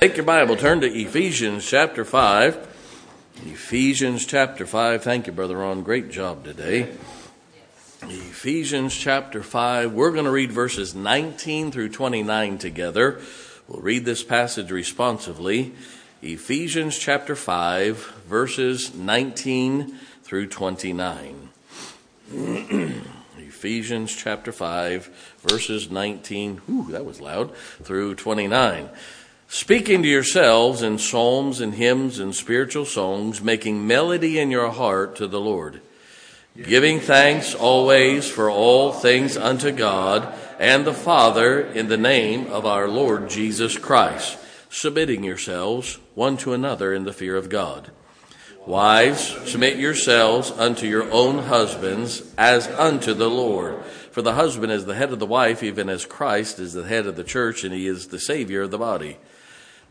Take your Bible, turn to Ephesians chapter 5. Ephesians chapter 5. Thank you, Brother Ron. Great job today. Ephesians chapter 5. We're going to read verses 19 through 29 together. We'll read this passage responsively. Ephesians chapter 5, verses 19 through 29. Ephesians chapter 5, verses 19, whew, that was loud, through 29 speaking to yourselves in psalms and hymns and spiritual songs, making melody in your heart to the Lord, giving thanks always for all things unto God and the Father in the name of our Lord Jesus Christ, submitting yourselves one to another in the fear of God. Wives, submit yourselves unto your own husbands as unto the Lord. For the husband is the head of the wife, even as Christ is the head of the church, and he is the Savior of the body.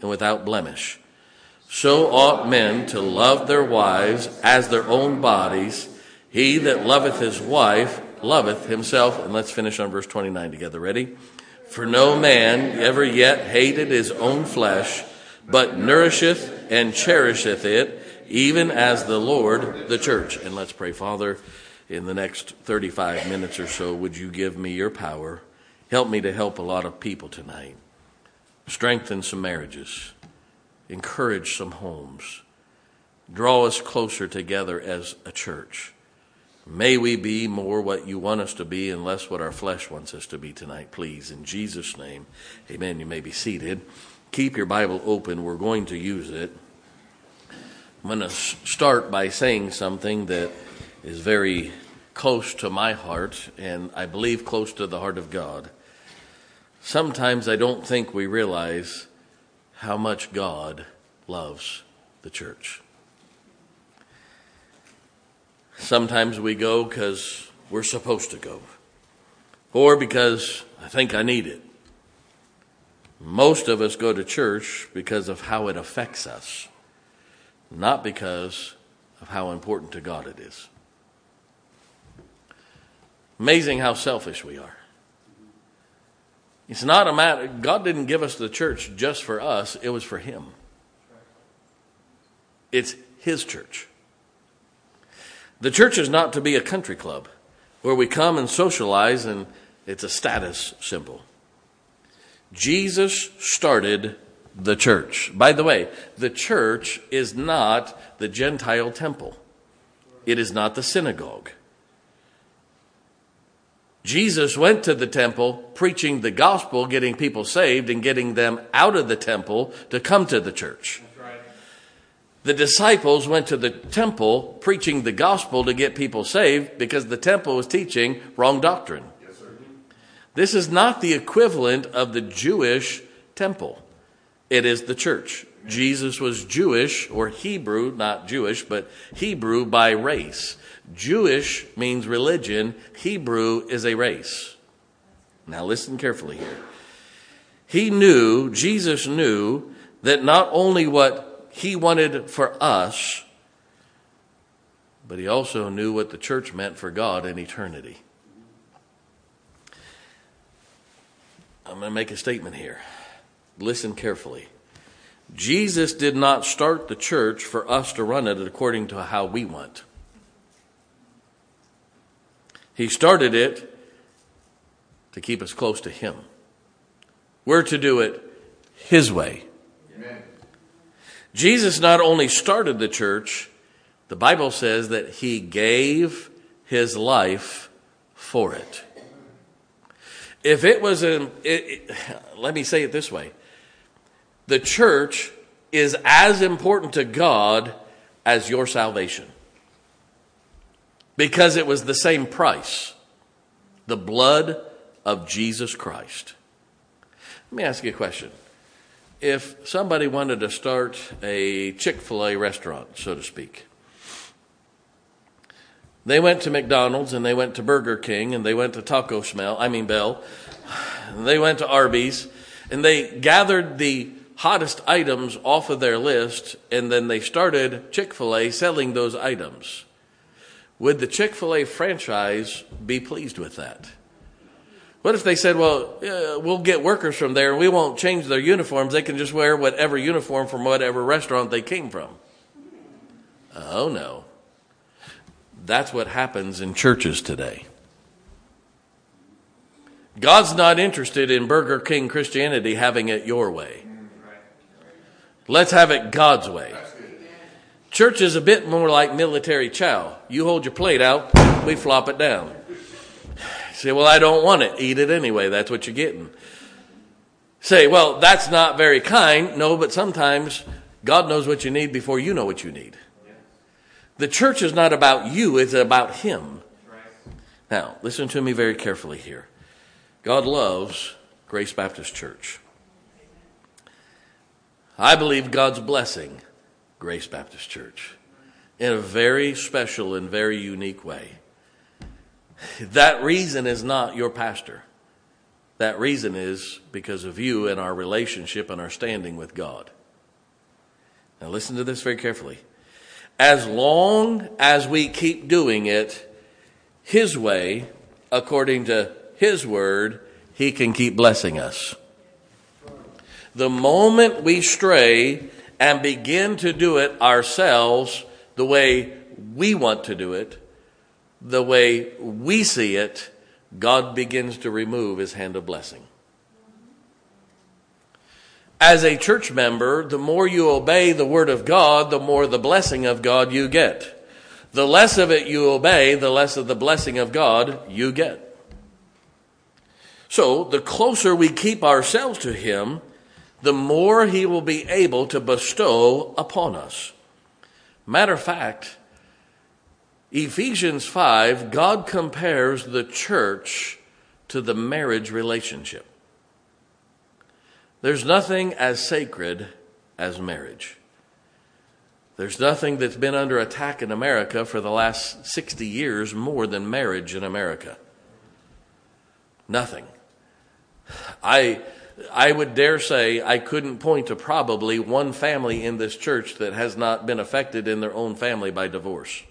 and without blemish. So ought men to love their wives as their own bodies. He that loveth his wife loveth himself. And let's finish on verse 29 together. Ready? For no man ever yet hated his own flesh, but nourisheth and cherisheth it, even as the Lord the church. And let's pray, Father, in the next 35 minutes or so, would you give me your power? Help me to help a lot of people tonight strengthen some marriages, encourage some homes, draw us closer together as a church. May we be more what you want us to be and less what our flesh wants us to be tonight, please. In Jesus' name, amen. You may be seated. Keep your Bible open. We're going to use it. I'm going to start by saying something that is very close to my heart and I believe close to the heart of God. Sometimes I don't think we realize how much God loves the church. Sometimes we go because we're supposed to go, or because I think I need it. Most of us go to church because of how it affects us, not because of how important to God it is. Amazing how selfish we are. It's not a matter, God didn't give us the church just for us, it was for Him. It's His church. The church is not to be a country club where we come and socialize and it's a status symbol. Jesus started the church. By the way, the church is not the Gentile temple. It is not the synagogue. Jesus went to the temple preaching the gospel, getting people saved, and getting them out of the temple to come to the church. The disciples went to the temple preaching the gospel to get people saved because the temple was teaching wrong doctrine. Yes, this is not the equivalent of the Jewish temple, it is the church. Jesus was Jewish or Hebrew, not Jewish, but Hebrew by race. Jewish means religion, Hebrew is a race. Now listen carefully here. He knew, Jesus knew, that not only what he wanted for us, but he also knew what the church meant for God in eternity. I'm going to make a statement here. Listen carefully. Jesus did not start the church for us to run it according to how we want. He started it to keep us close to Him. We're to do it His way. Amen. Jesus not only started the church, the Bible says that He gave His life for it. If it was a, let me say it this way the church is as important to God as your salvation because it was the same price the blood of Jesus Christ. Let me ask you a question. if somebody wanted to start a Chick fil A restaurant, so to speak, they went to McDonald's and they went to Burger King and they went to Taco Smell, I mean Bell, they went to Arby's, and they gathered the hottest items off of their list and then they started Chick fil A selling those items. Would the Chick fil A franchise be pleased with that? What if they said, well, uh, we'll get workers from there and we won't change their uniforms. They can just wear whatever uniform from whatever restaurant they came from? Oh, no. That's what happens in churches today. God's not interested in Burger King Christianity having it your way. Let's have it God's way. Church is a bit more like military chow. You hold your plate out, we flop it down say, well, I don't want it. Eat it anyway. That's what you're getting. Say, well, that's not very kind. No, but sometimes God knows what you need before you know what you need. The church is not about you, it's about Him. Now, listen to me very carefully here. God loves Grace Baptist Church. I believe God's blessing Grace Baptist Church in a very special and very unique way. That reason is not your pastor. That reason is because of you and our relationship and our standing with God. Now, listen to this very carefully. As long as we keep doing it His way, according to His word, He can keep blessing us. The moment we stray and begin to do it ourselves the way we want to do it, the way we see it, God begins to remove his hand of blessing. As a church member, the more you obey the word of God, the more the blessing of God you get. The less of it you obey, the less of the blessing of God you get. So, the closer we keep ourselves to Him, the more He will be able to bestow upon us. Matter of fact, Ephesians 5, God compares the church to the marriage relationship. There's nothing as sacred as marriage. There's nothing that's been under attack in America for the last 60 years more than marriage in America. Nothing. I, I would dare say I couldn't point to probably one family in this church that has not been affected in their own family by divorce.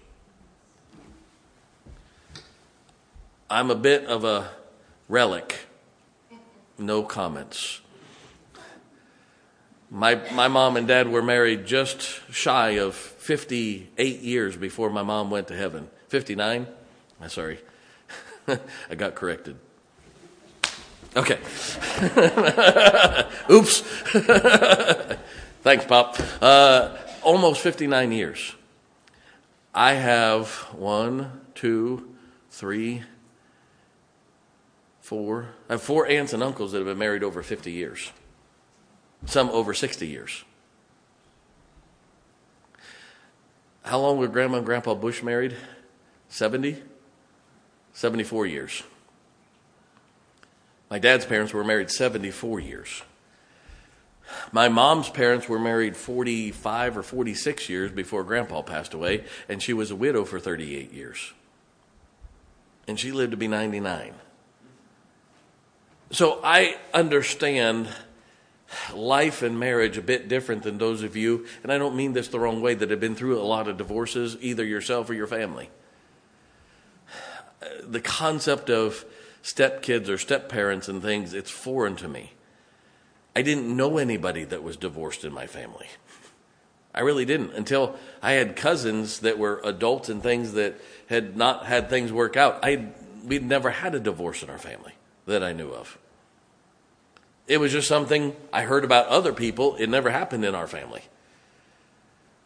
I'm a bit of a relic. No comments. My, my mom and dad were married just shy of 58 years before my mom went to heaven. 59? I'm sorry. I got corrected. Okay. Oops. Thanks, Pop. Uh, almost 59 years. I have one, two, three, four. I have four aunts and uncles that have been married over 50 years, some over 60 years. How long were Grandma and Grandpa Bush married? 70? 74 years. My dad's parents were married 74 years. My mom's parents were married 45 or 46 years before Grandpa passed away, and she was a widow for 38 years. And she lived to be 99. So I understand life and marriage a bit different than those of you, and I don't mean this the wrong way, that have been through a lot of divorces, either yourself or your family. The concept of stepkids or step parents and things, it's foreign to me. I didn't know anybody that was divorced in my family. I really didn't until I had cousins that were adults and things that had not had things work out. I we'd never had a divorce in our family that I knew of. It was just something I heard about other people. It never happened in our family.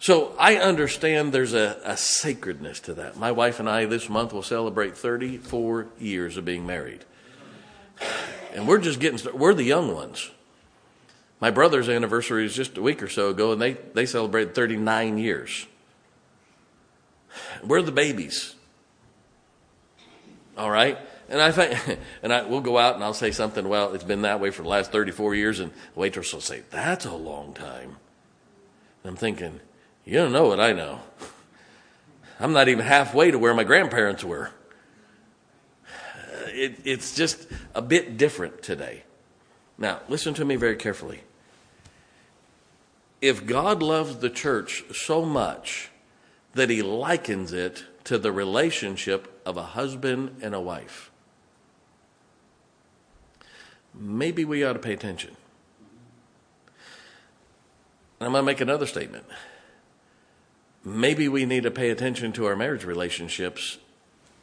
So I understand there's a, a, sacredness to that. My wife and I this month will celebrate 34 years of being married. And we're just getting started. We're the young ones. My brother's anniversary is just a week or so ago, and they, they celebrated 39 years. We're the babies. All right? And I think, and I, we'll go out and I'll say something, well, it's been that way for the last 34 years, and the waitress will say, that's a long time. And I'm thinking, you don't know what I know. I'm not even halfway to where my grandparents were. Uh, it, it's just a bit different today. Now, listen to me very carefully. If God loves the church so much that he likens it to the relationship of a husband and a wife, maybe we ought to pay attention. I'm going to make another statement. Maybe we need to pay attention to our marriage relationships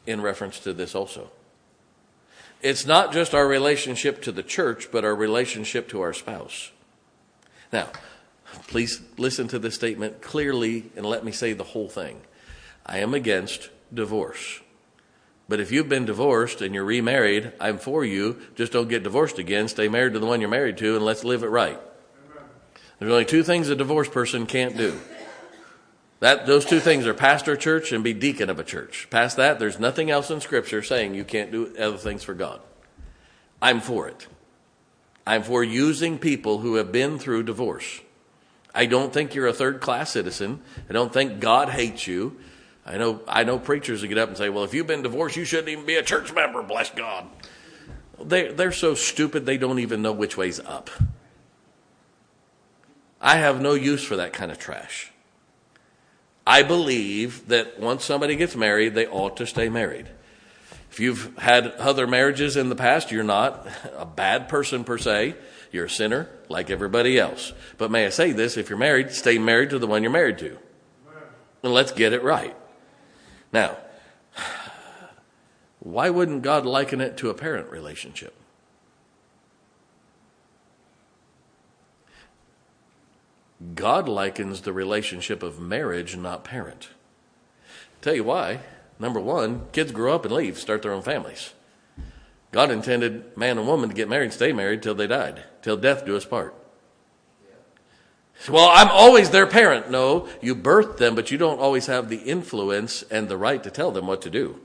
in reference to this also. It's not just our relationship to the church, but our relationship to our spouse. Now, please listen to this statement clearly and let me say the whole thing. I am against divorce. But if you've been divorced and you're remarried, I'm for you. Just don't get divorced again. Stay married to the one you're married to and let's live it right. There's only two things a divorced person can't do. That, those two things are pastor church and be deacon of a church. Past that, there's nothing else in Scripture saying you can't do other things for God. I'm for it. I'm for using people who have been through divorce. I don't think you're a third class citizen. I don't think God hates you. I know, I know preachers that get up and say, well, if you've been divorced, you shouldn't even be a church member, bless God. They, they're so stupid, they don't even know which way's up. I have no use for that kind of trash. I believe that once somebody gets married, they ought to stay married. If you've had other marriages in the past, you're not a bad person per se. You're a sinner like everybody else. But may I say this if you're married, stay married to the one you're married to. And let's get it right. Now, why wouldn't God liken it to a parent relationship? God likens the relationship of marriage, not parent. Tell you why. Number one, kids grow up and leave, start their own families. God intended man and woman to get married, and stay married till they died, till death do us part. Well, I'm always their parent. No, you birthed them, but you don't always have the influence and the right to tell them what to do.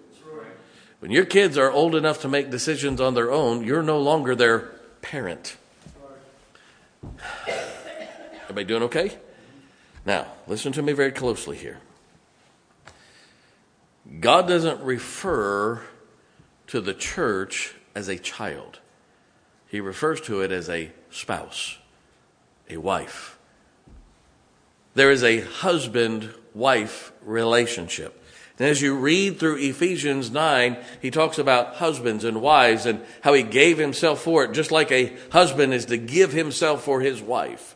When your kids are old enough to make decisions on their own, you're no longer their parent. Everybody doing okay? Now, listen to me very closely here. God doesn't refer to the church as a child, He refers to it as a spouse, a wife there is a husband wife relationship. And as you read through Ephesians 9, he talks about husbands and wives and how he gave himself for it, just like a husband is to give himself for his wife.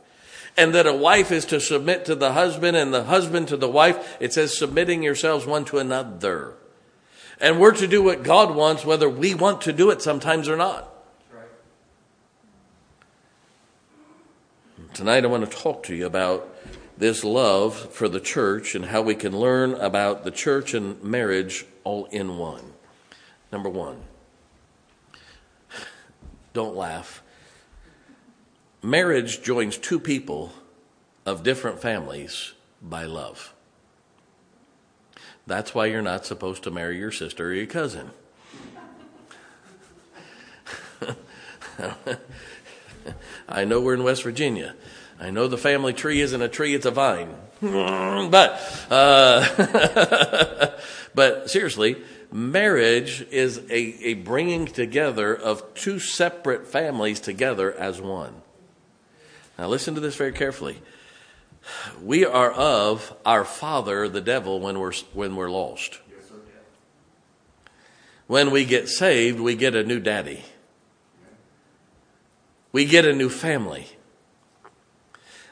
And that a wife is to submit to the husband and the husband to the wife. It says submitting yourselves one to another. And we're to do what God wants, whether we want to do it sometimes or not. Tonight I want to talk to you about this love for the church and how we can learn about the church and marriage all in one. Number one, don't laugh. Marriage joins two people of different families by love. That's why you're not supposed to marry your sister or your cousin. I know we're in West Virginia. I know the family tree isn't a tree, it's a vine. but, uh, but seriously, marriage is a, a bringing together of two separate families together as one. Now, listen to this very carefully. We are of our father, the devil, when we're, when we're lost. When we get saved, we get a new daddy. We get a new family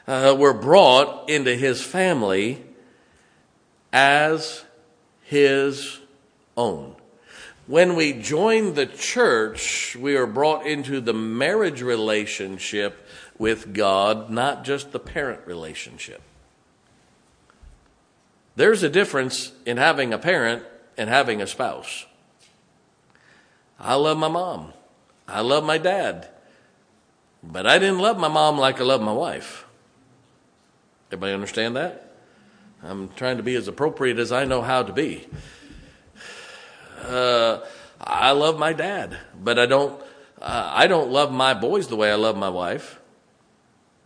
uh, were brought into his family as his own. When we join the church, we are brought into the marriage relationship with God, not just the parent relationship. There's a difference in having a parent and having a spouse. I love my mom. I love my dad. But I didn't love my mom like I love my wife. Everybody understand that? I'm trying to be as appropriate as I know how to be. Uh, I love my dad, but I don't. Uh, I don't love my boys the way I love my wife.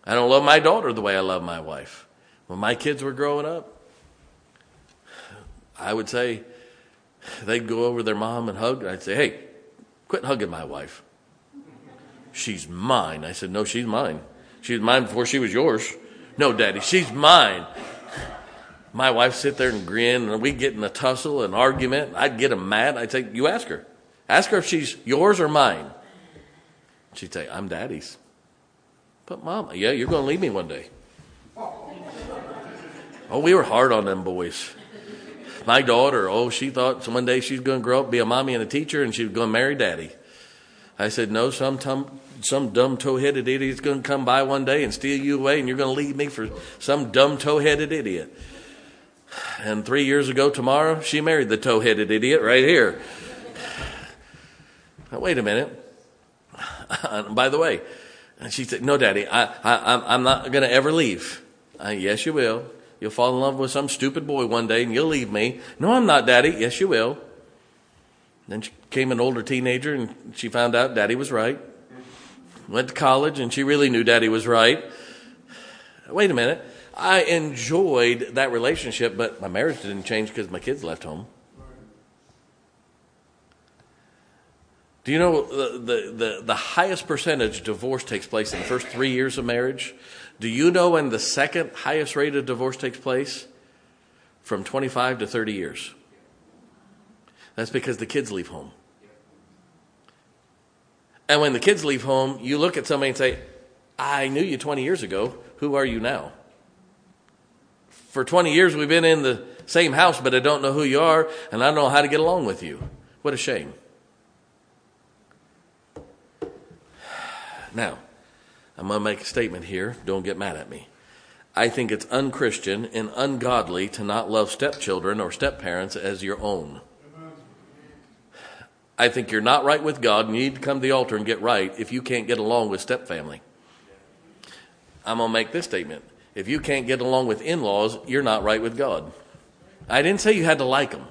I don't love my daughter the way I love my wife. When my kids were growing up, I would say they'd go over their mom and hug. and I'd say, "Hey, quit hugging my wife. She's mine." I said, "No, she's mine. She was mine before she was yours." No, Daddy, she's mine. My wife sit there and grin, and we get in a tussle, an argument. I'd get them mad. I'd say, "You ask her. Ask her if she's yours or mine." She'd say, "I'm Daddy's." But mom, yeah, you're going to leave me one day. Oh, we were hard on them boys. My daughter, oh, she thought one day she's going to grow up, be a mommy and a teacher, and she was going to marry daddy. I said, no, some, tum- some dumb tow-headed idiot's going to come by one day and steal you away, and you're going to leave me for some dumb tow-headed idiot. And three years ago tomorrow, she married the tow-headed idiot right here. Now, wait a minute. by the way, and she said, No, Daddy, I, I, I'm not going to ever leave. I, yes, you will. You'll fall in love with some stupid boy one day and you'll leave me. No, I'm not, Daddy. Yes, you will. Then she came an older teenager and she found out Daddy was right. Went to college and she really knew Daddy was right. Wait a minute. I enjoyed that relationship, but my marriage didn't change because my kids left home. Do you know the, the, the, the, highest percentage divorce takes place in the first three years of marriage? Do you know when the second highest rate of divorce takes place? From 25 to 30 years. That's because the kids leave home. And when the kids leave home, you look at somebody and say, I knew you 20 years ago. Who are you now? For 20 years, we've been in the same house, but I don't know who you are, and I don't know how to get along with you. What a shame. Now, I'm going to make a statement here. Don't get mad at me. I think it's unchristian and ungodly to not love stepchildren or stepparents as your own. I think you're not right with God and you need to come to the altar and get right if you can't get along with stepfamily. I'm going to make this statement. If you can't get along with in laws, you're not right with God. I didn't say you had to like them.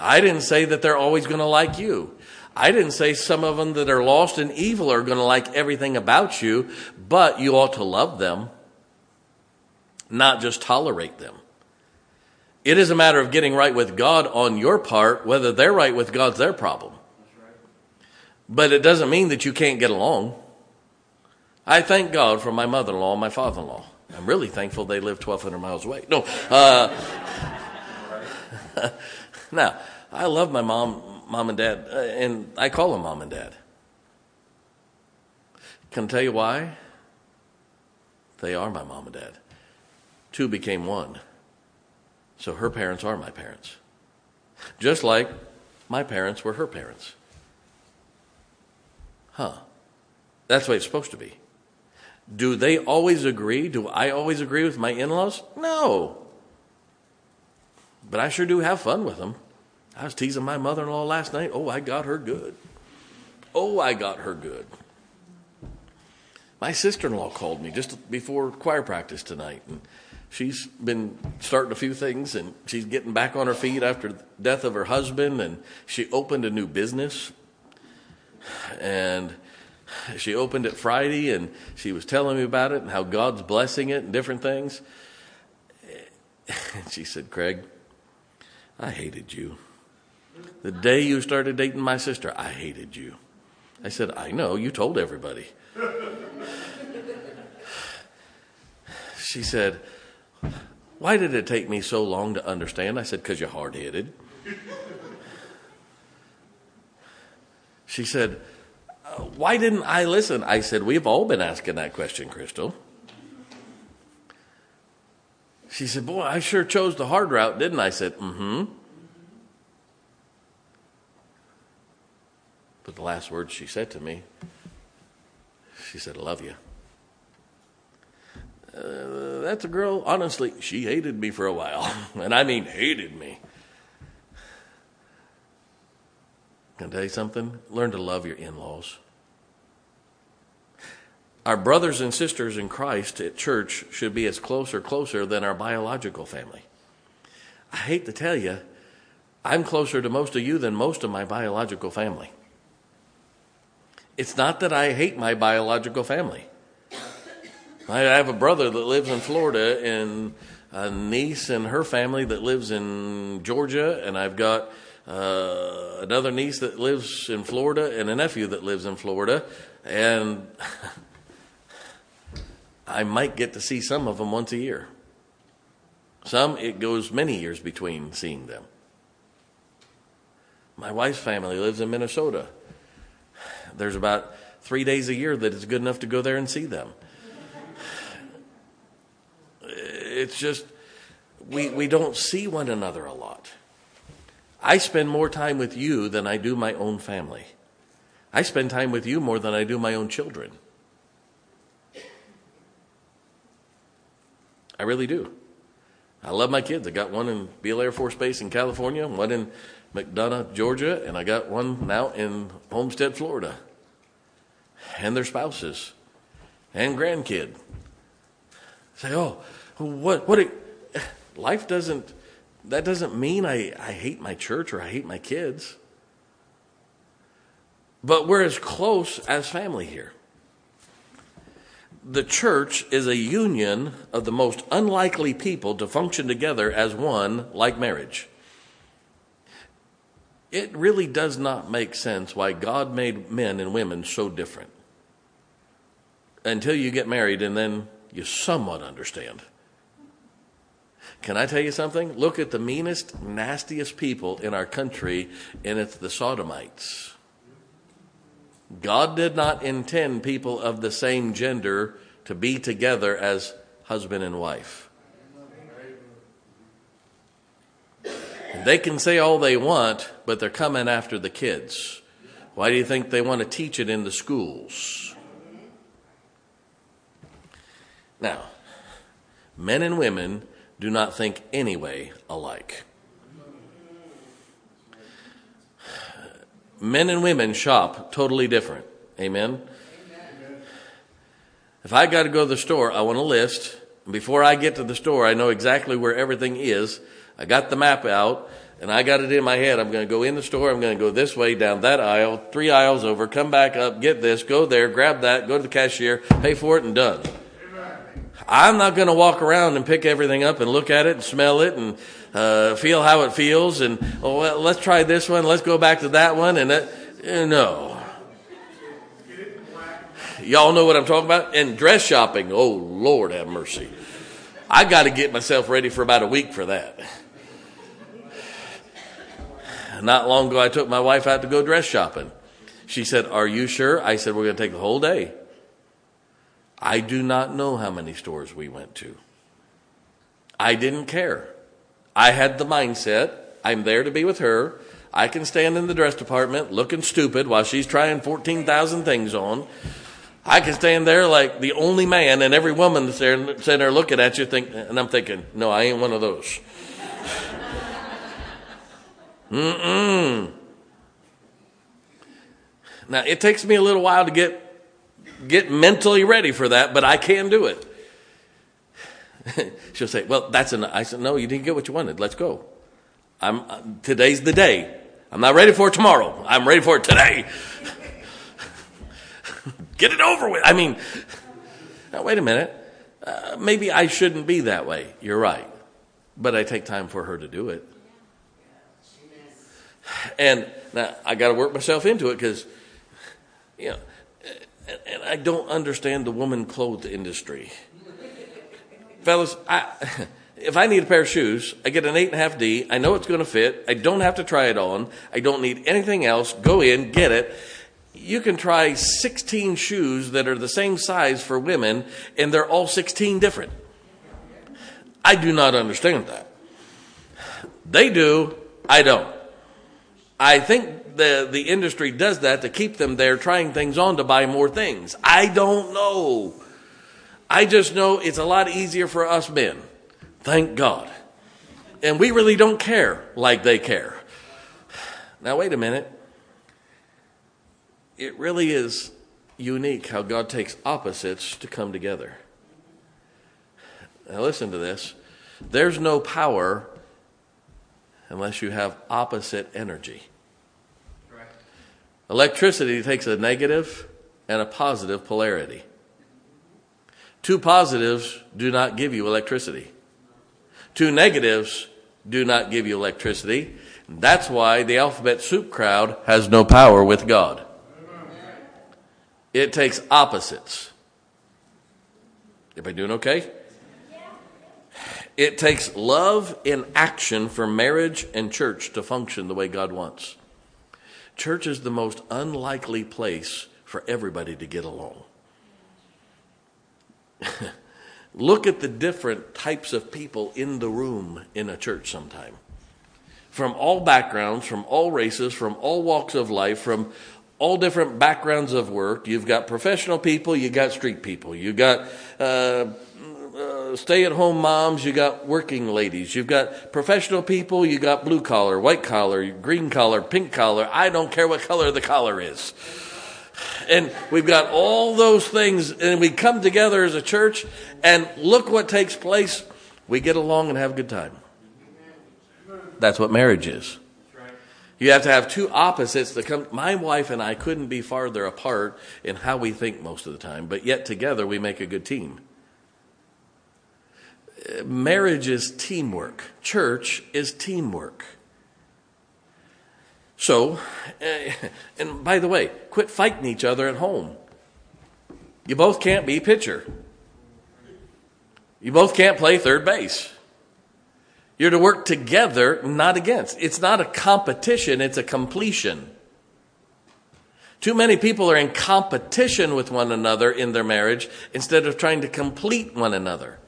I didn't say that they're always going to like you. I didn't say some of them that are lost and evil are going to like everything about you, but you ought to love them, not just tolerate them. It is a matter of getting right with God on your part. Whether they're right with God's their problem. But it doesn't mean that you can't get along. I thank God for my mother in law and my father in law. I'm really thankful they live 1,200 miles away. No. Uh, now, I love my mom mom and dad, uh, and I call them mom and dad. Can I tell you why? They are my mom and dad. Two became one. So her parents are my parents. Just like my parents were her parents. Huh. That's the way it's supposed to be. Do they always agree? Do I always agree with my in laws? No. But I sure do have fun with them. I was teasing my mother in law last night. Oh, I got her good. Oh, I got her good. My sister in law called me just before choir practice tonight, and she's been starting a few things, and she's getting back on her feet after the death of her husband, and she opened a new business. And she opened it Friday, and she was telling me about it and how God's blessing it and different things. And she said, Craig, I hated you. The day you started dating my sister, I hated you. I said, I know, you told everybody. she said, Why did it take me so long to understand? I said, Because you're hard headed. She said, Why didn't I listen? I said, We've all been asking that question, Crystal. She said, Boy, I sure chose the hard route, didn't I? I said, Mm hmm. But the last words she said to me, she said, I love you. Uh, that's a girl, honestly, she hated me for a while. and I mean, hated me. Can I tell you something? Learn to love your in laws. Our brothers and sisters in Christ at church should be as close or closer than our biological family. I hate to tell you, I'm closer to most of you than most of my biological family. It's not that I hate my biological family. I have a brother that lives in Florida and a niece and her family that lives in Georgia, and I've got uh, another niece that lives in Florida and a nephew that lives in Florida, and I might get to see some of them once a year. Some, it goes many years between seeing them. My wife's family lives in Minnesota. There's about three days a year that it's good enough to go there and see them. It's just, we, we don't see one another a lot. I spend more time with you than I do my own family. I spend time with you more than I do my own children. I really do. I love my kids. I got one in Beale Air Force Base in California, one in McDonough, Georgia, and I got one now in Homestead, Florida. And their spouses and grandkid. Say, oh, what, what, it, life doesn't, that doesn't mean I, I hate my church or I hate my kids. But we're as close as family here the church is a union of the most unlikely people to function together as one, like marriage. It really does not make sense why God made men and women so different until you get married and then you somewhat understand. Can I tell you something? Look at the meanest, nastiest people in our country, and it's the sodomites. God did not intend people of the same gender to be together as husband and wife. They can say all they want, but they're coming after the kids. Why do you think they want to teach it in the schools? Now, men and women do not think anyway alike. men and women shop totally different. Amen? If I got to go to the store, I want a list. Before I get to the store, I know exactly where everything is. I got the map out and I got it in my head. I'm going to go in the store. I'm going to go this way, down that aisle, three aisles over, come back up, get this, go there, grab that, go to the cashier, pay for it, and done. I'm not going to walk around and pick everything up and look at it and smell it and uh, feel how it feels and oh, well, let's try this one, let's go back to that one, and that. Uh, no. Y'all know what I'm talking about? And dress shopping. Oh, Lord have mercy. I got to get myself ready for about a week for that. Not long ago, I took my wife out to go dress shopping. She said, Are you sure? I said, We're going to take the whole day. I do not know how many stores we went to. I didn't care. I had the mindset I'm there to be with her. I can stand in the dress department looking stupid while she's trying 14,000 things on. I can stand there like the only man, and every woman that's there sitting there looking at you, think, and I'm thinking, no, I ain't one of those. Mm-mm. Now it takes me a little while to get get mentally ready for that, but I can do it. She'll say, "Well, that's an." I said, "No, you didn't get what you wanted. Let's go. I'm uh, today's the day. I'm not ready for it tomorrow. I'm ready for it today." Get it over with. I mean, now wait a minute. Uh, maybe I shouldn't be that way. You're right. But I take time for her to do it. And now I got to work myself into it because, you know, and I don't understand the woman clothes industry. Fellas, I, if I need a pair of shoes, I get an eight and a half D. I know it's going to fit. I don't have to try it on. I don't need anything else. Go in, get it you can try 16 shoes that are the same size for women, and they're all 16 different. I do not understand that. They do, I don't. I think the, the industry does that to keep them there trying things on to buy more things. I don't know. I just know it's a lot easier for us men. Thank God. And we really don't care like they care. Now, wait a minute it really is unique how God takes opposites to come together. Now, listen to this. There's no power, unless you have opposite energy. Electricity takes a negative and a positive polarity. Two positives do not give you electricity. Two negatives do not give you electricity. That's why the alphabet soup crowd has no power with God. It takes opposites. Everybody doing okay? It takes love in action for marriage and church to function the way God wants. Church is the most unlikely place for everybody to get along. Look at the different types of people in the room in a church sometime. From all backgrounds, from all races, from all walks of life, from all different backgrounds of work. You've got professional people, you've got street people, you've got uh, stay at home moms, you got working ladies, you've got professional people, you got blue collar, white collar, green collar, pink collar. I don't care what color the collar is. And we've got all those things, and we come together as a church, and look what takes place. We get along and have a good time. That's what marriage is. You have to have two opposites that come. My wife and I couldn't be farther apart in how we think most of the time, but yet together we make a good team. Marriage is teamwork, church is teamwork. So, eh, and by the way, quit fighting each other at home. You both can't be pitcher. You both can't play third base. You're to work together, not against. It's not a competition, it's a completion. Too many people are in competition with one another in their marriage instead of trying to complete one another.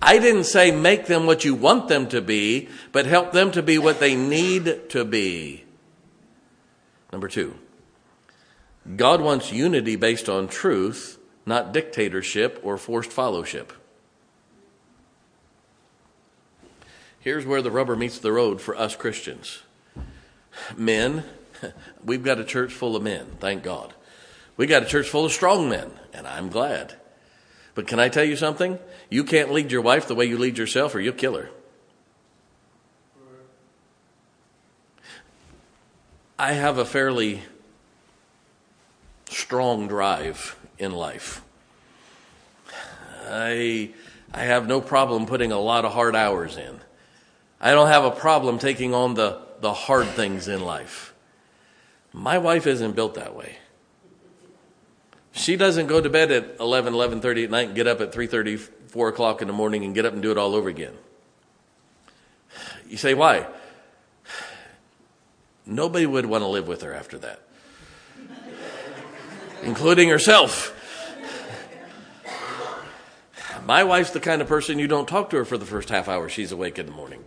I didn't say make them what you want them to be, but help them to be what they need to be. Number two, God wants unity based on truth, not dictatorship or forced fellowship. Here's where the rubber meets the road for us Christians. Men, we've got a church full of men, thank God. We got a church full of strong men, and I'm glad. But can I tell you something? You can't lead your wife the way you lead yourself, or you'll kill her. I have a fairly strong drive in life. I, I have no problem putting a lot of hard hours in. I don't have a problem taking on the, the hard things in life. My wife isn't built that way. She doesn't go to bed at 11, 11.30 at night and get up at 3.30, 4 o'clock in the morning and get up and do it all over again. You say, why? Nobody would want to live with her after that, including herself. My wife's the kind of person you don't talk to her for the first half hour she's awake in the morning.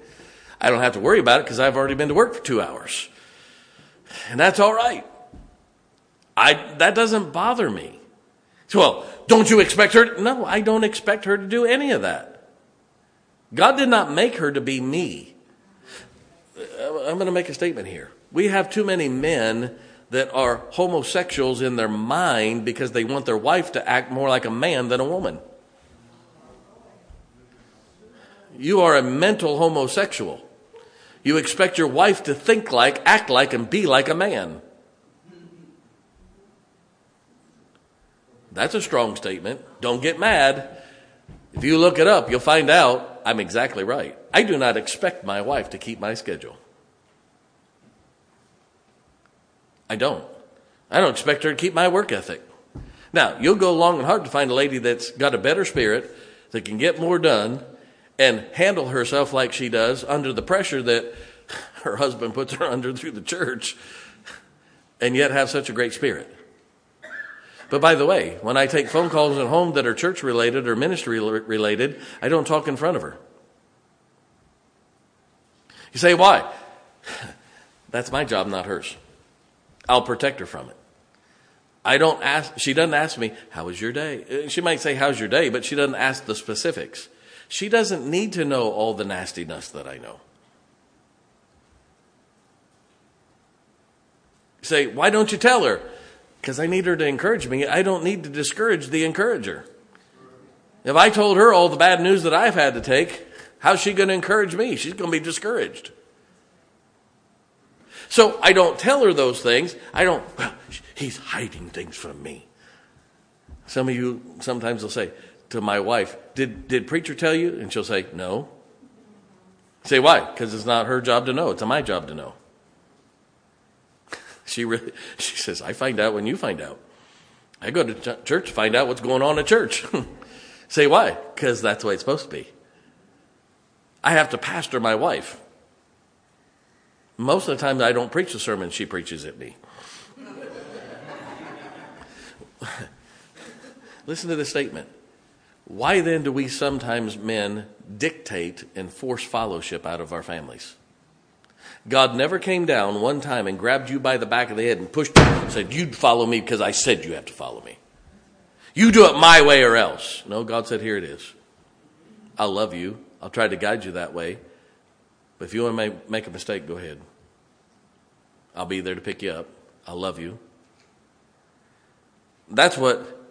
I don't have to worry about it because I've already been to work for two hours. And that's all right. I, that doesn't bother me. Well, don't you expect her? To, no, I don't expect her to do any of that. God did not make her to be me. Uh, I'm going to make a statement here. We have too many men that are homosexuals in their mind because they want their wife to act more like a man than a woman. You are a mental homosexual. You expect your wife to think like, act like, and be like a man. That's a strong statement. Don't get mad. If you look it up, you'll find out I'm exactly right. I do not expect my wife to keep my schedule. I don't. I don't expect her to keep my work ethic. Now, you'll go long and hard to find a lady that's got a better spirit, that can get more done, and handle herself like she does under the pressure that her husband puts her under through the church, and yet have such a great spirit. But by the way, when I take phone calls at home that are church related or ministry related, I don't talk in front of her. You say, why? That's my job, not hers. I'll protect her from it. I don't ask, she doesn't ask me, how was your day? Uh, she might say, how's your day? But she doesn't ask the specifics. She doesn't need to know all the nastiness that I know. You say, why don't you tell her? Because I need her to encourage me. I don't need to discourage the encourager. If I told her all the bad news that I've had to take, how's she going to encourage me? She's going to be discouraged. So I don't tell her those things. I don't, well, he's hiding things from me. Some of you sometimes will say to my wife, did, did preacher tell you? And she'll say, no. Say why? Because it's not her job to know. It's my job to know. She really, she says, I find out when you find out. I go to ch- church to find out what's going on at church. Say why? Because that's the way it's supposed to be. I have to pastor my wife. Most of the time, I don't preach the sermon, she preaches at me. Listen to this statement. Why then do we sometimes men dictate and force fellowship out of our families? God never came down one time and grabbed you by the back of the head and pushed you and said, You'd follow me because I said you have to follow me. You do it my way or else. No, God said, Here it is. I'll love you. I'll try to guide you that way. But if you want to make, a mistake, go ahead. I'll be there to pick you up. I'll love you. That's what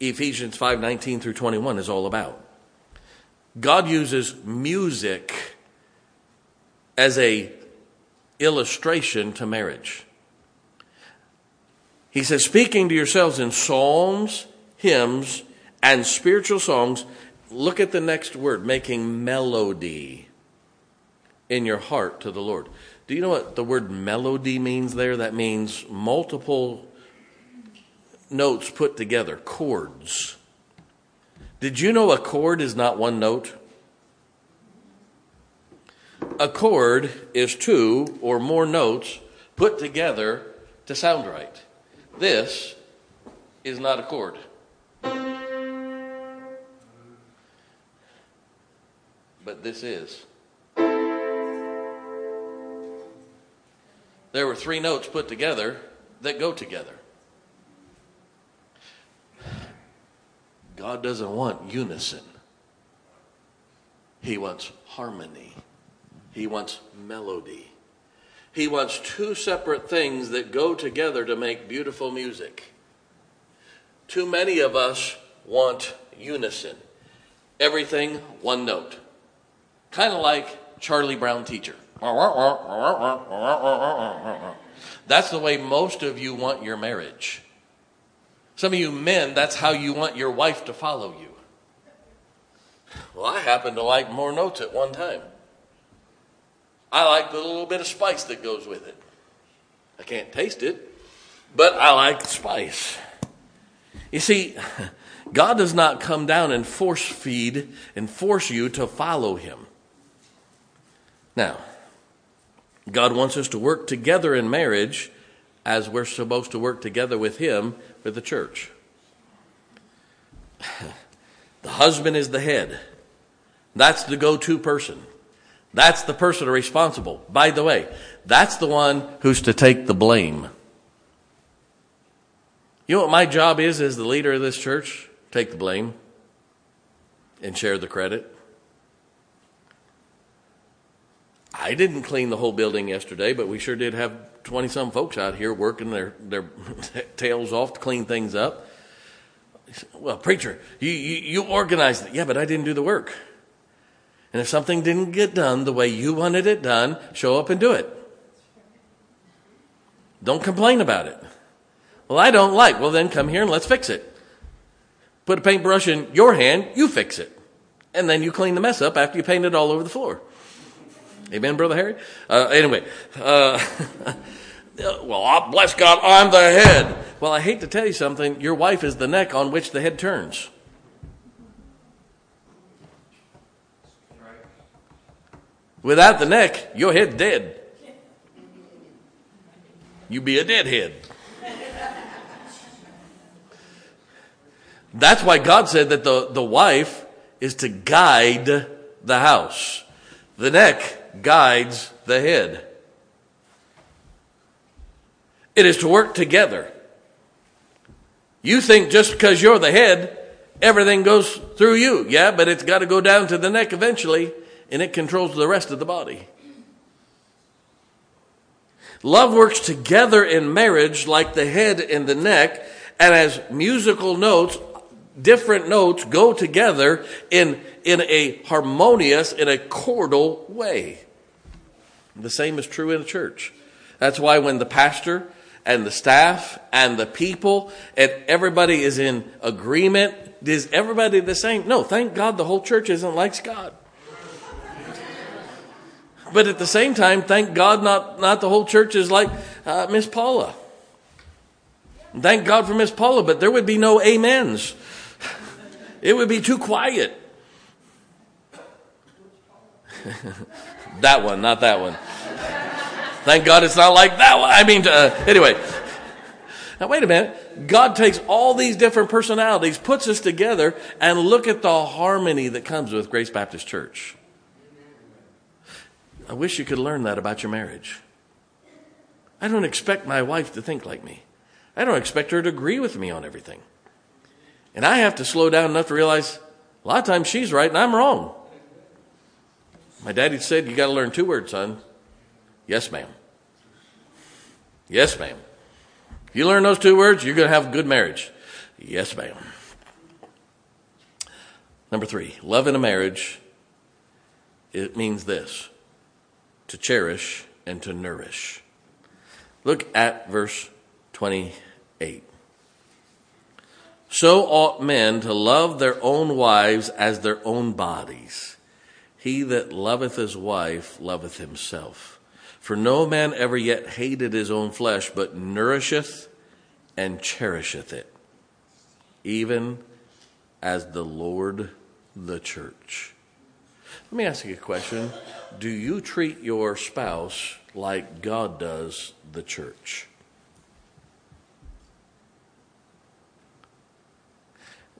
Ephesians 5:19 through 21 is all about. God uses music as a illustration to marriage. He says, speaking to yourselves in psalms, hymns, and spiritual songs, look at the next word, making melody in your heart to the Lord. Do you know what the word melody means there? That means multiple notes put together, chords. Did you know a chord is not one note? A chord is two or more notes put together to sound right. This is not a chord. But this is. There were three notes put together that go together. God doesn't want unison. He wants harmony. He wants melody. He wants two separate things that go together to make beautiful music. Too many of us want unison. Everything one note. Kind of like Charlie Brown teacher. That's the way most of you want your marriage. Some of you men, that's how you want your wife to follow you. Well, I happen to like more notes at one time. I like the little bit of spice that goes with it. I can't taste it, but I like spice. You see, God does not come down and force feed and force you to follow Him. Now, God wants us to work together in marriage as we're supposed to work together with Him with the church. The husband is the head, that's the go to person. That's the person responsible. By the way, that's the one who's to take the blame. You know what my job is as the leader of this church? Take the blame and share the credit. I didn't clean the whole building yesterday, but we sure did have 20 some folks out here working their, their tails off to clean things up. Well, preacher, you, you, you organized it. Yeah, but I didn't do the work. And if something didn't get done the way you wanted it done, show up and do it. Don't complain about it. Well, I don't like. Well, then come here and let's fix it. Put a paintbrush in your hand, you fix it. And then you clean the mess up after you paint it all over the floor. Amen, Brother Harry? Uh, anyway, uh, well, bless God, I'm the head. Well, I hate to tell you something. Your wife is the neck on which the head turns. Without the neck, your head's dead. You be a deadhead. That's why God said that the, the wife is to guide the house. The neck guides the head. It is to work together. You think just because you're the head, everything goes through you. Yeah, but it's got to go down to the neck eventually and it controls the rest of the body. Love works together in marriage like the head and the neck, and as musical notes, different notes go together in, in a harmonious, in a chordal way. The same is true in a church. That's why when the pastor and the staff and the people and everybody is in agreement, is everybody the same? No, thank God the whole church isn't like Scott. But at the same time, thank God not, not the whole church is like uh, Miss Paula. Thank God for Miss Paula, but there would be no amens. It would be too quiet. that one, not that one. Thank God it's not like that one. I mean, uh, anyway. Now, wait a minute. God takes all these different personalities, puts us together, and look at the harmony that comes with Grace Baptist Church. I wish you could learn that about your marriage. I don't expect my wife to think like me. I don't expect her to agree with me on everything. And I have to slow down enough to realize a lot of times she's right and I'm wrong. My daddy said, You got to learn two words, son. Yes, ma'am. Yes, ma'am. If you learn those two words, you're going to have a good marriage. Yes, ma'am. Number three, love in a marriage, it means this to cherish and to nourish. Look at verse 28. So ought men to love their own wives as their own bodies. He that loveth his wife loveth himself. For no man ever yet hated his own flesh, but nourisheth and cherisheth it, even as the Lord the church. Let me ask you a question. Do you treat your spouse like God does the church?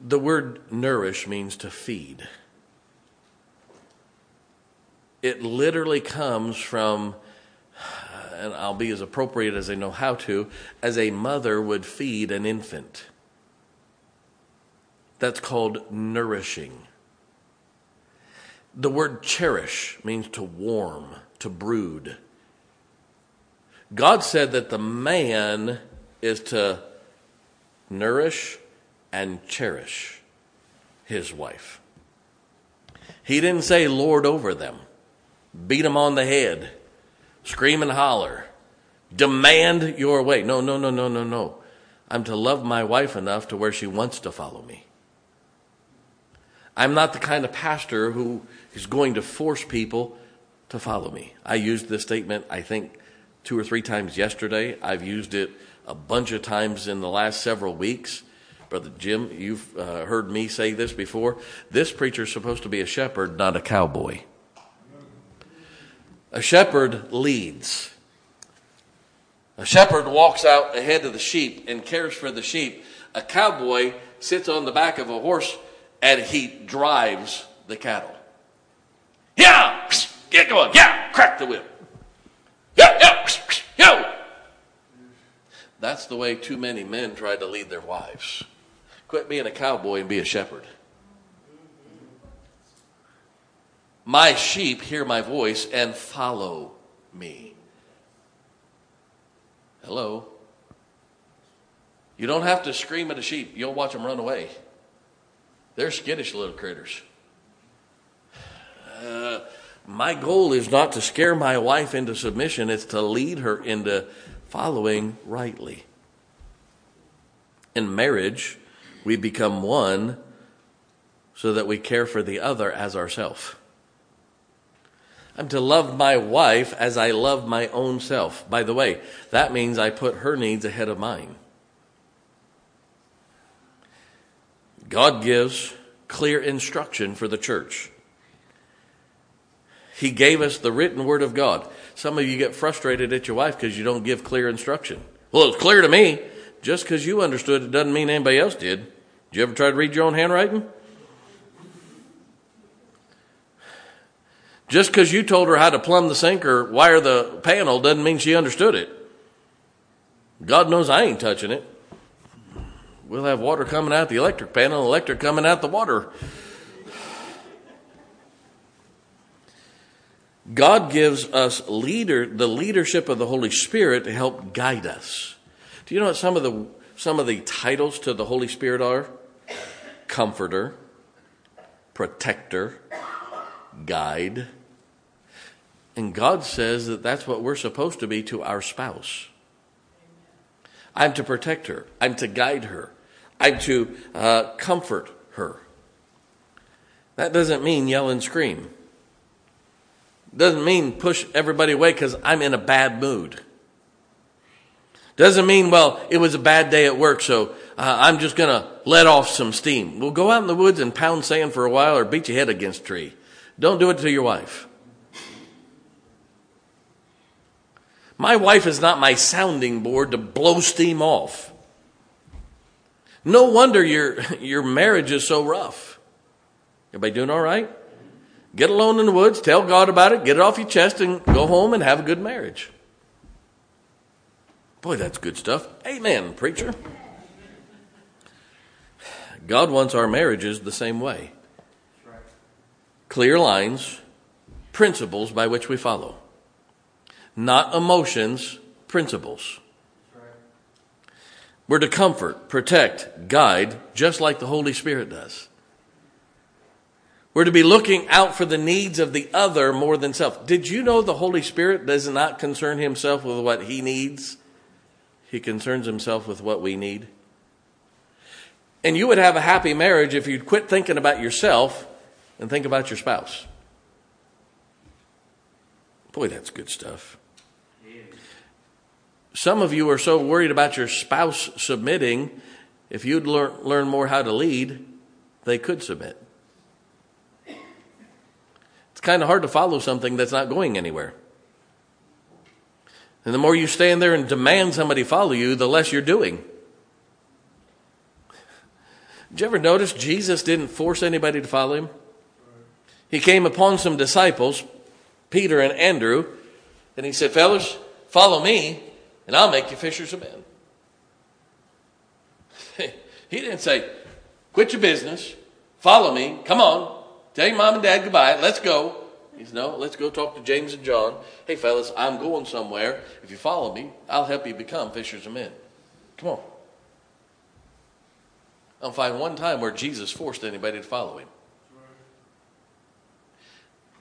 The word nourish means to feed. It literally comes from, and I'll be as appropriate as I know how to, as a mother would feed an infant. That's called nourishing. The word cherish means to warm, to brood. God said that the man is to nourish and cherish his wife. He didn't say lord over them, beat them on the head, scream and holler, demand your way. No, no, no, no, no, no. I'm to love my wife enough to where she wants to follow me. I'm not the kind of pastor who is going to force people to follow me. I used this statement, I think, two or three times yesterday. I've used it a bunch of times in the last several weeks. Brother Jim, you've uh, heard me say this before. This preacher is supposed to be a shepherd, not a cowboy. A shepherd leads. A shepherd walks out ahead of the sheep and cares for the sheep. A cowboy sits on the back of a horse and he drives the cattle. Yeah, get going. Yeah, crack the whip. Yeah, yeah, yo. That's the way too many men try to lead their wives. Quit being a cowboy and be a shepherd. My sheep hear my voice and follow me. Hello. You don't have to scream at a sheep. You'll watch them run away. They're skittish little critters. Uh, my goal is not to scare my wife into submission, it's to lead her into following rightly. In marriage, we become one so that we care for the other as ourself. I'm to love my wife as I love my own self. By the way, that means I put her needs ahead of mine. God gives clear instruction for the church. He gave us the written word of God. Some of you get frustrated at your wife because you don't give clear instruction. Well, it's clear to me. Just because you understood it doesn't mean anybody else did. Did you ever try to read your own handwriting? Just because you told her how to plumb the sink or wire the panel doesn't mean she understood it. God knows I ain't touching it. We'll have water coming out the electric panel, electric coming out the water. God gives us leader the leadership of the Holy Spirit to help guide us. Do you know what some of the some of the titles to the Holy Spirit are? Comforter, protector, guide. And God says that that's what we're supposed to be to our spouse. I'm to protect her. I'm to guide her. I'm to uh, comfort her. That doesn't mean yell and scream. Doesn't mean push everybody away because I'm in a bad mood. Doesn't mean, well, it was a bad day at work, so uh, I'm just going to let off some steam. Well, go out in the woods and pound sand for a while or beat your head against a tree. Don't do it to your wife. My wife is not my sounding board to blow steam off. No wonder your, your marriage is so rough. Everybody doing all right? Get alone in the woods, tell God about it, get it off your chest, and go home and have a good marriage. Boy, that's good stuff. Amen, preacher. God wants our marriages the same way clear lines, principles by which we follow. Not emotions, principles. We're to comfort, protect, guide, just like the Holy Spirit does. We're to be looking out for the needs of the other more than self. Did you know the Holy Spirit does not concern himself with what he needs? He concerns himself with what we need. And you would have a happy marriage if you'd quit thinking about yourself and think about your spouse. Boy, that's good stuff. Some of you are so worried about your spouse submitting, if you'd learn, learn more how to lead, they could submit. It's kind of hard to follow something that's not going anywhere. And the more you stand there and demand somebody follow you, the less you're doing. Did you ever notice Jesus didn't force anybody to follow him? He came upon some disciples, Peter and Andrew, and he said, Fellas, follow me and I'll make you fishers of men. he didn't say, quit your business, follow me, come on, tell your mom and dad goodbye, let's go. He said, no, let's go talk to James and John. Hey, fellas, I'm going somewhere. If you follow me, I'll help you become fishers of men. Come on. I'll find one time where Jesus forced anybody to follow him.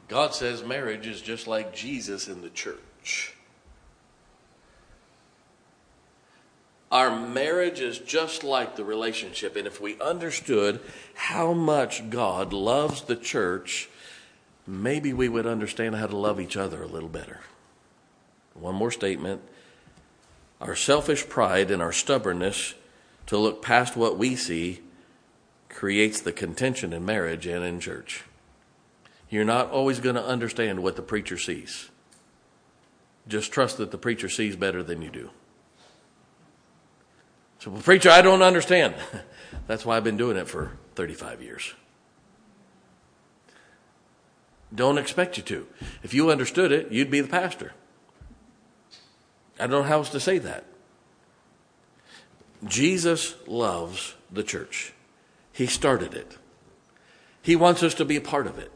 God says marriage is just like Jesus in the church. Our marriage is just like the relationship. And if we understood how much God loves the church, maybe we would understand how to love each other a little better. One more statement. Our selfish pride and our stubbornness to look past what we see creates the contention in marriage and in church. You're not always going to understand what the preacher sees. Just trust that the preacher sees better than you do. So, well, preacher, I don't understand. That's why I've been doing it for 35 years. Don't expect you to. If you understood it, you'd be the pastor. I don't know how else to say that. Jesus loves the church. He started it. He wants us to be a part of it.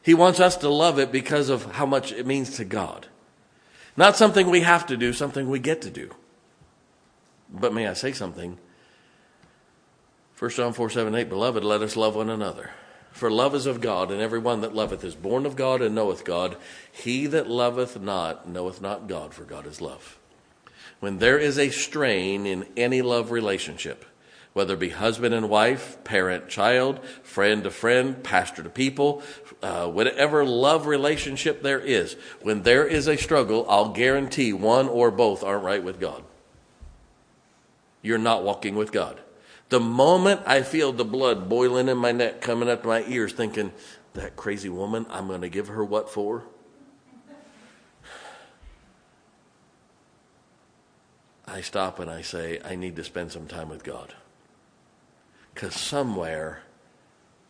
He wants us to love it because of how much it means to God. Not something we have to do, something we get to do. But may I say something? 1 John 4 7 8, Beloved, let us love one another. For love is of God, and every one that loveth is born of God and knoweth God. He that loveth not knoweth not God, for God is love. When there is a strain in any love relationship, whether it be husband and wife, parent child, friend to friend, pastor to people, uh, whatever love relationship there is, when there is a struggle, I'll guarantee one or both aren't right with God. You're not walking with God. The moment I feel the blood boiling in my neck, coming up to my ears, thinking, that crazy woman, I'm going to give her what for? I stop and I say, I need to spend some time with God. Because somewhere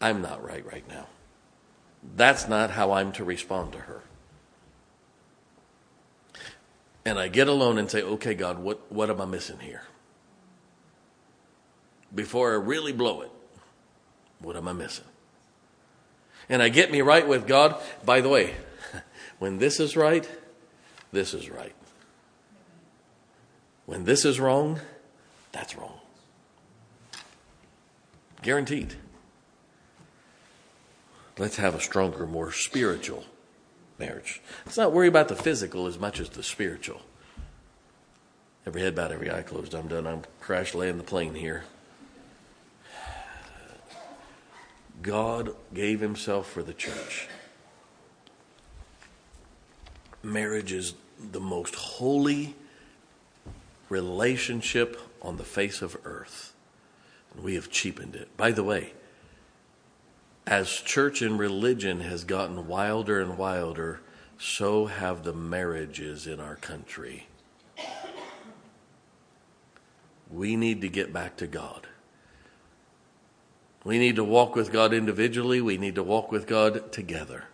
I'm not right right now. That's not how I'm to respond to her. And I get alone and say, okay, God, what, what am I missing here? Before I really blow it. What am I missing? And I get me right with God. By the way, when this is right, this is right. When this is wrong, that's wrong. Guaranteed. Let's have a stronger, more spiritual marriage. Let's not worry about the physical as much as the spiritual. Every head bowed, every eye closed. I'm done. I'm crash landing the plane here. God gave himself for the church. Marriage is the most holy relationship on the face of earth. We have cheapened it. By the way, as church and religion has gotten wilder and wilder, so have the marriages in our country. We need to get back to God. We need to walk with God individually. We need to walk with God together.